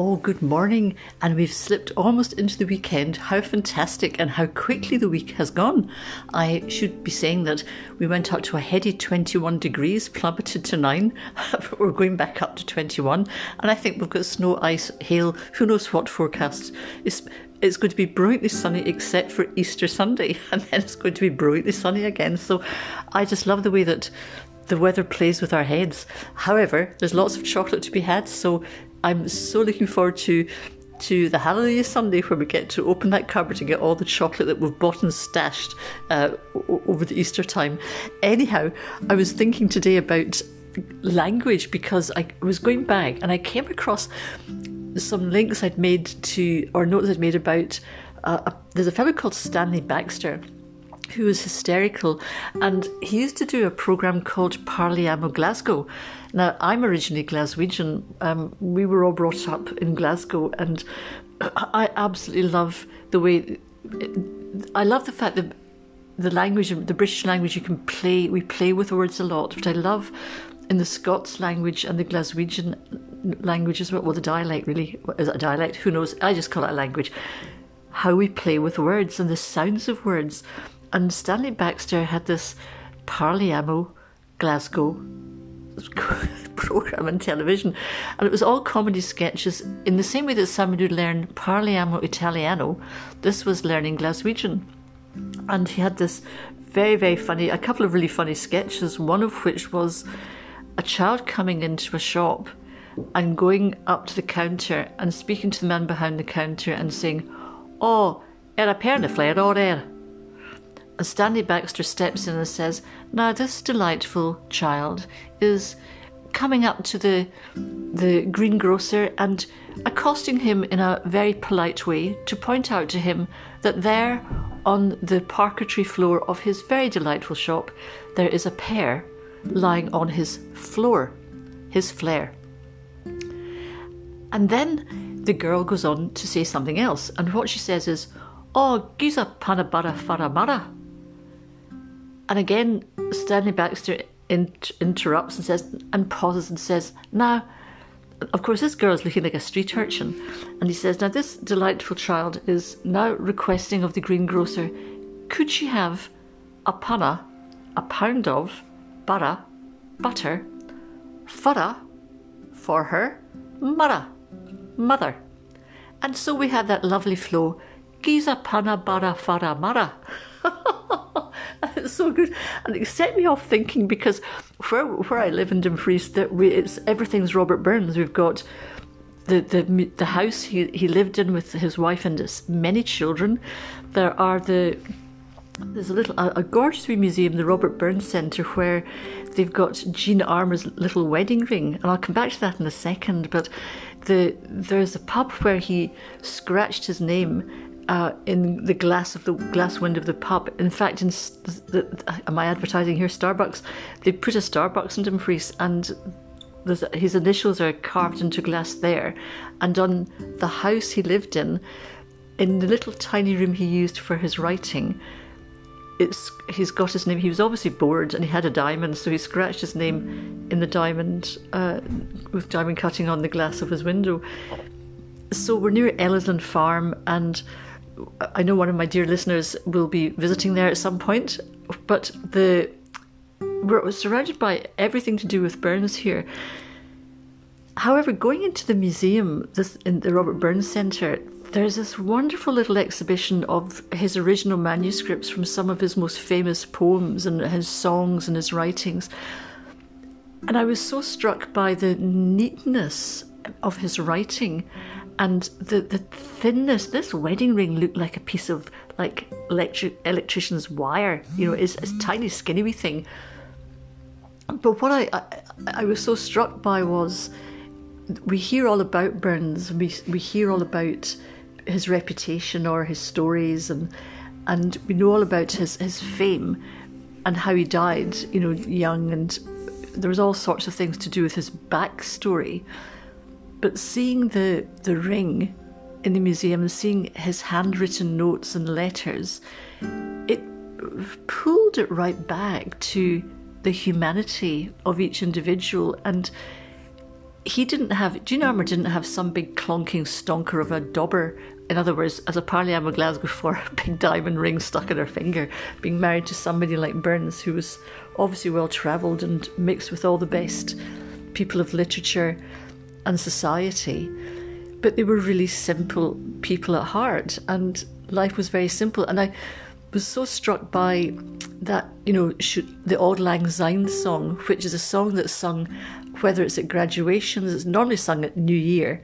Oh, good morning. And we've slipped almost into the weekend. How fantastic and how quickly the week has gone. I should be saying that we went up to a heady 21 degrees, plummeted to 9. but We're going back up to 21. And I think we've got snow, ice, hail, who knows what forecast. It's, it's going to be brilliantly sunny except for Easter Sunday. And then it's going to be brilliantly sunny again. So I just love the way that the weather plays with our heads. However, there's lots of chocolate to be had, so I'm so looking forward to to the Hallelujah Sunday where we get to open that cupboard and get all the chocolate that we've bought and stashed uh, over the Easter time. Anyhow, I was thinking today about language because I was going back and I came across some links I'd made to, or notes I'd made about. Uh, a, there's a fellow called Stanley Baxter who was hysterical, and he used to do a program called Parliamo Glasgow. Now, I'm originally Glaswegian. Um, we were all brought up in Glasgow, and I absolutely love the way. I love the fact that the language, the British language, you can play. We play with words a lot, but I love in the Scots language and the Glaswegian language as well. Well, the dialect really is it a dialect? Who knows? I just call it a language. How we play with words and the sounds of words and Stanley Baxter had this Parliamo Glasgow program on television, and it was all comedy sketches in the same way that someone would learn Parliamo Italiano. This was learning Glaswegian, and he had this very very funny, a couple of really funny sketches. One of which was a child coming into a shop and going up to the counter and speaking to the man behind the counter and saying, "Oh, era perniflair or er." And Stanley Baxter steps in and says, Now, this delightful child is coming up to the, the greengrocer and accosting him in a very polite way to point out to him that there on the parquetry floor of his very delightful shop there is a pear lying on his floor, his flair. And then the girl goes on to say something else, and what she says is, Oh, giza panabara faramara. And again, Stanley Baxter interrupts and says, and pauses and says, Now, of course, this girl is looking like a street urchin. And he says, Now, this delightful child is now requesting of the greengrocer, could she have a panna, a pound of bara, butter, fara, for her, mara, mother. And so we have that lovely flow, giza panna bara fara mara. it's so good, and it set me off thinking because where where I live in Dumfries, that we it's everything's Robert Burns. We've got the the the house he he lived in with his wife and his many children. There are the there's a little a, a gorgeous museum, the Robert Burns Centre, where they've got Jean Armour's little wedding ring, and I'll come back to that in a second. But the there's a pub where he scratched his name uh, in the glass of the glass window of the pub. In fact, in the, am I advertising here? Starbucks. They put a Starbucks in Dumfries, and his initials are carved into glass there. And on the house he lived in, in the little tiny room he used for his writing, it's he's got his name. He was obviously bored, and he had a diamond, so he scratched his name in the diamond uh, with diamond cutting on the glass of his window. So we're near Ellisland Farm, and I know one of my dear listeners will be visiting there at some point, but the we're surrounded by everything to do with Burns here. However, going into the museum, this in the Robert Burns Centre, there's this wonderful little exhibition of his original manuscripts from some of his most famous poems and his songs and his writings. And I was so struck by the neatness of his writing and the the thinness. This wedding ring looked like a piece of like electric electrician's wire. You know, it's, it's a tiny skinny wee thing. But what I, I I was so struck by was we hear all about Burns. We we hear all about his reputation or his stories and and we know all about his his fame and how he died. You know, young and there was all sorts of things to do with his backstory. But seeing the, the ring in the museum and seeing his handwritten notes and letters, it pulled it right back to the humanity of each individual. And he didn't have, Jean Armour didn't have some big clonking stonker of a dauber. In other words, as a Parliamo Glasgow for a big diamond ring stuck in her finger, being married to somebody like Burns, who was obviously well travelled and mixed with all the best people of literature and society. But they were really simple people at heart, and life was very simple. And I was so struck by that, you know, the Auld Lang Syne song, which is a song that's sung whether it's at graduations, it's normally sung at New Year,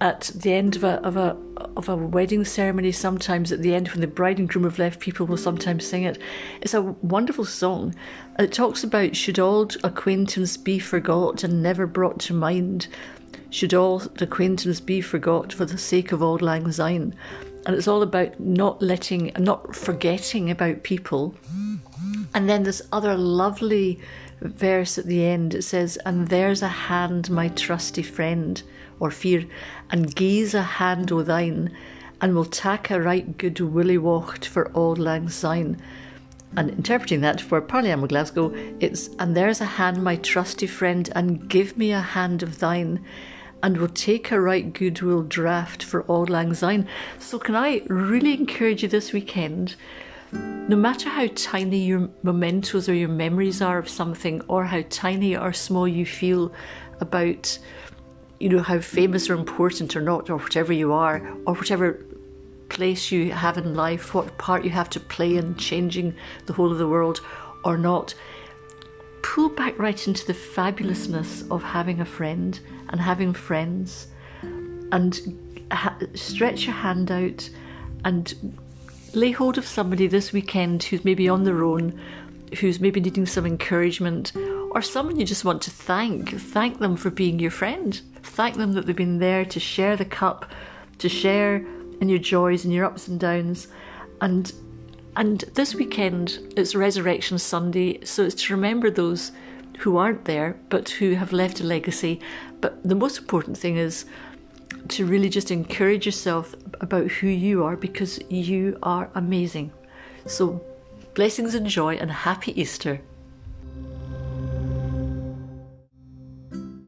at the end of a of a of a wedding ceremony. Sometimes at the end, when the bride and groom have left, people will sometimes sing it. It's a wonderful song. It talks about should old acquaintance be forgot and never brought to mind. Should all acquaintance be forgot for the sake of auld lang syne? And it's all about not letting, not forgetting about people. And then this other lovely verse at the end it says, And there's a hand, my trusty friend, or fear, and gaze a hand o' thine, and will tak a right good willie waught for auld lang syne. And interpreting that for Parliamo Glasgow, it's and there's a hand, my trusty friend, and give me a hand of thine, and will take a right goodwill draft for auld lang syne. So can I really encourage you this weekend no matter how tiny your mementos or your memories are of something, or how tiny or small you feel about, you know, how famous or important or not, or whatever you are, or whatever place you have in life, what part you have to play in changing the whole of the world or not, pull back right into the fabulousness of having a friend and having friends and ha- stretch your hand out and lay hold of somebody this weekend who's maybe on their own, who's maybe needing some encouragement, or someone you just want to thank. Thank them for being your friend. Thank them that they've been there to share the cup, to share in your joys and your ups and downs. And and this weekend it's Resurrection Sunday, so it's to remember those who aren't there but who have left a legacy. But the most important thing is to really just encourage yourself about who you are because you are amazing. So, blessings and joy and happy Easter.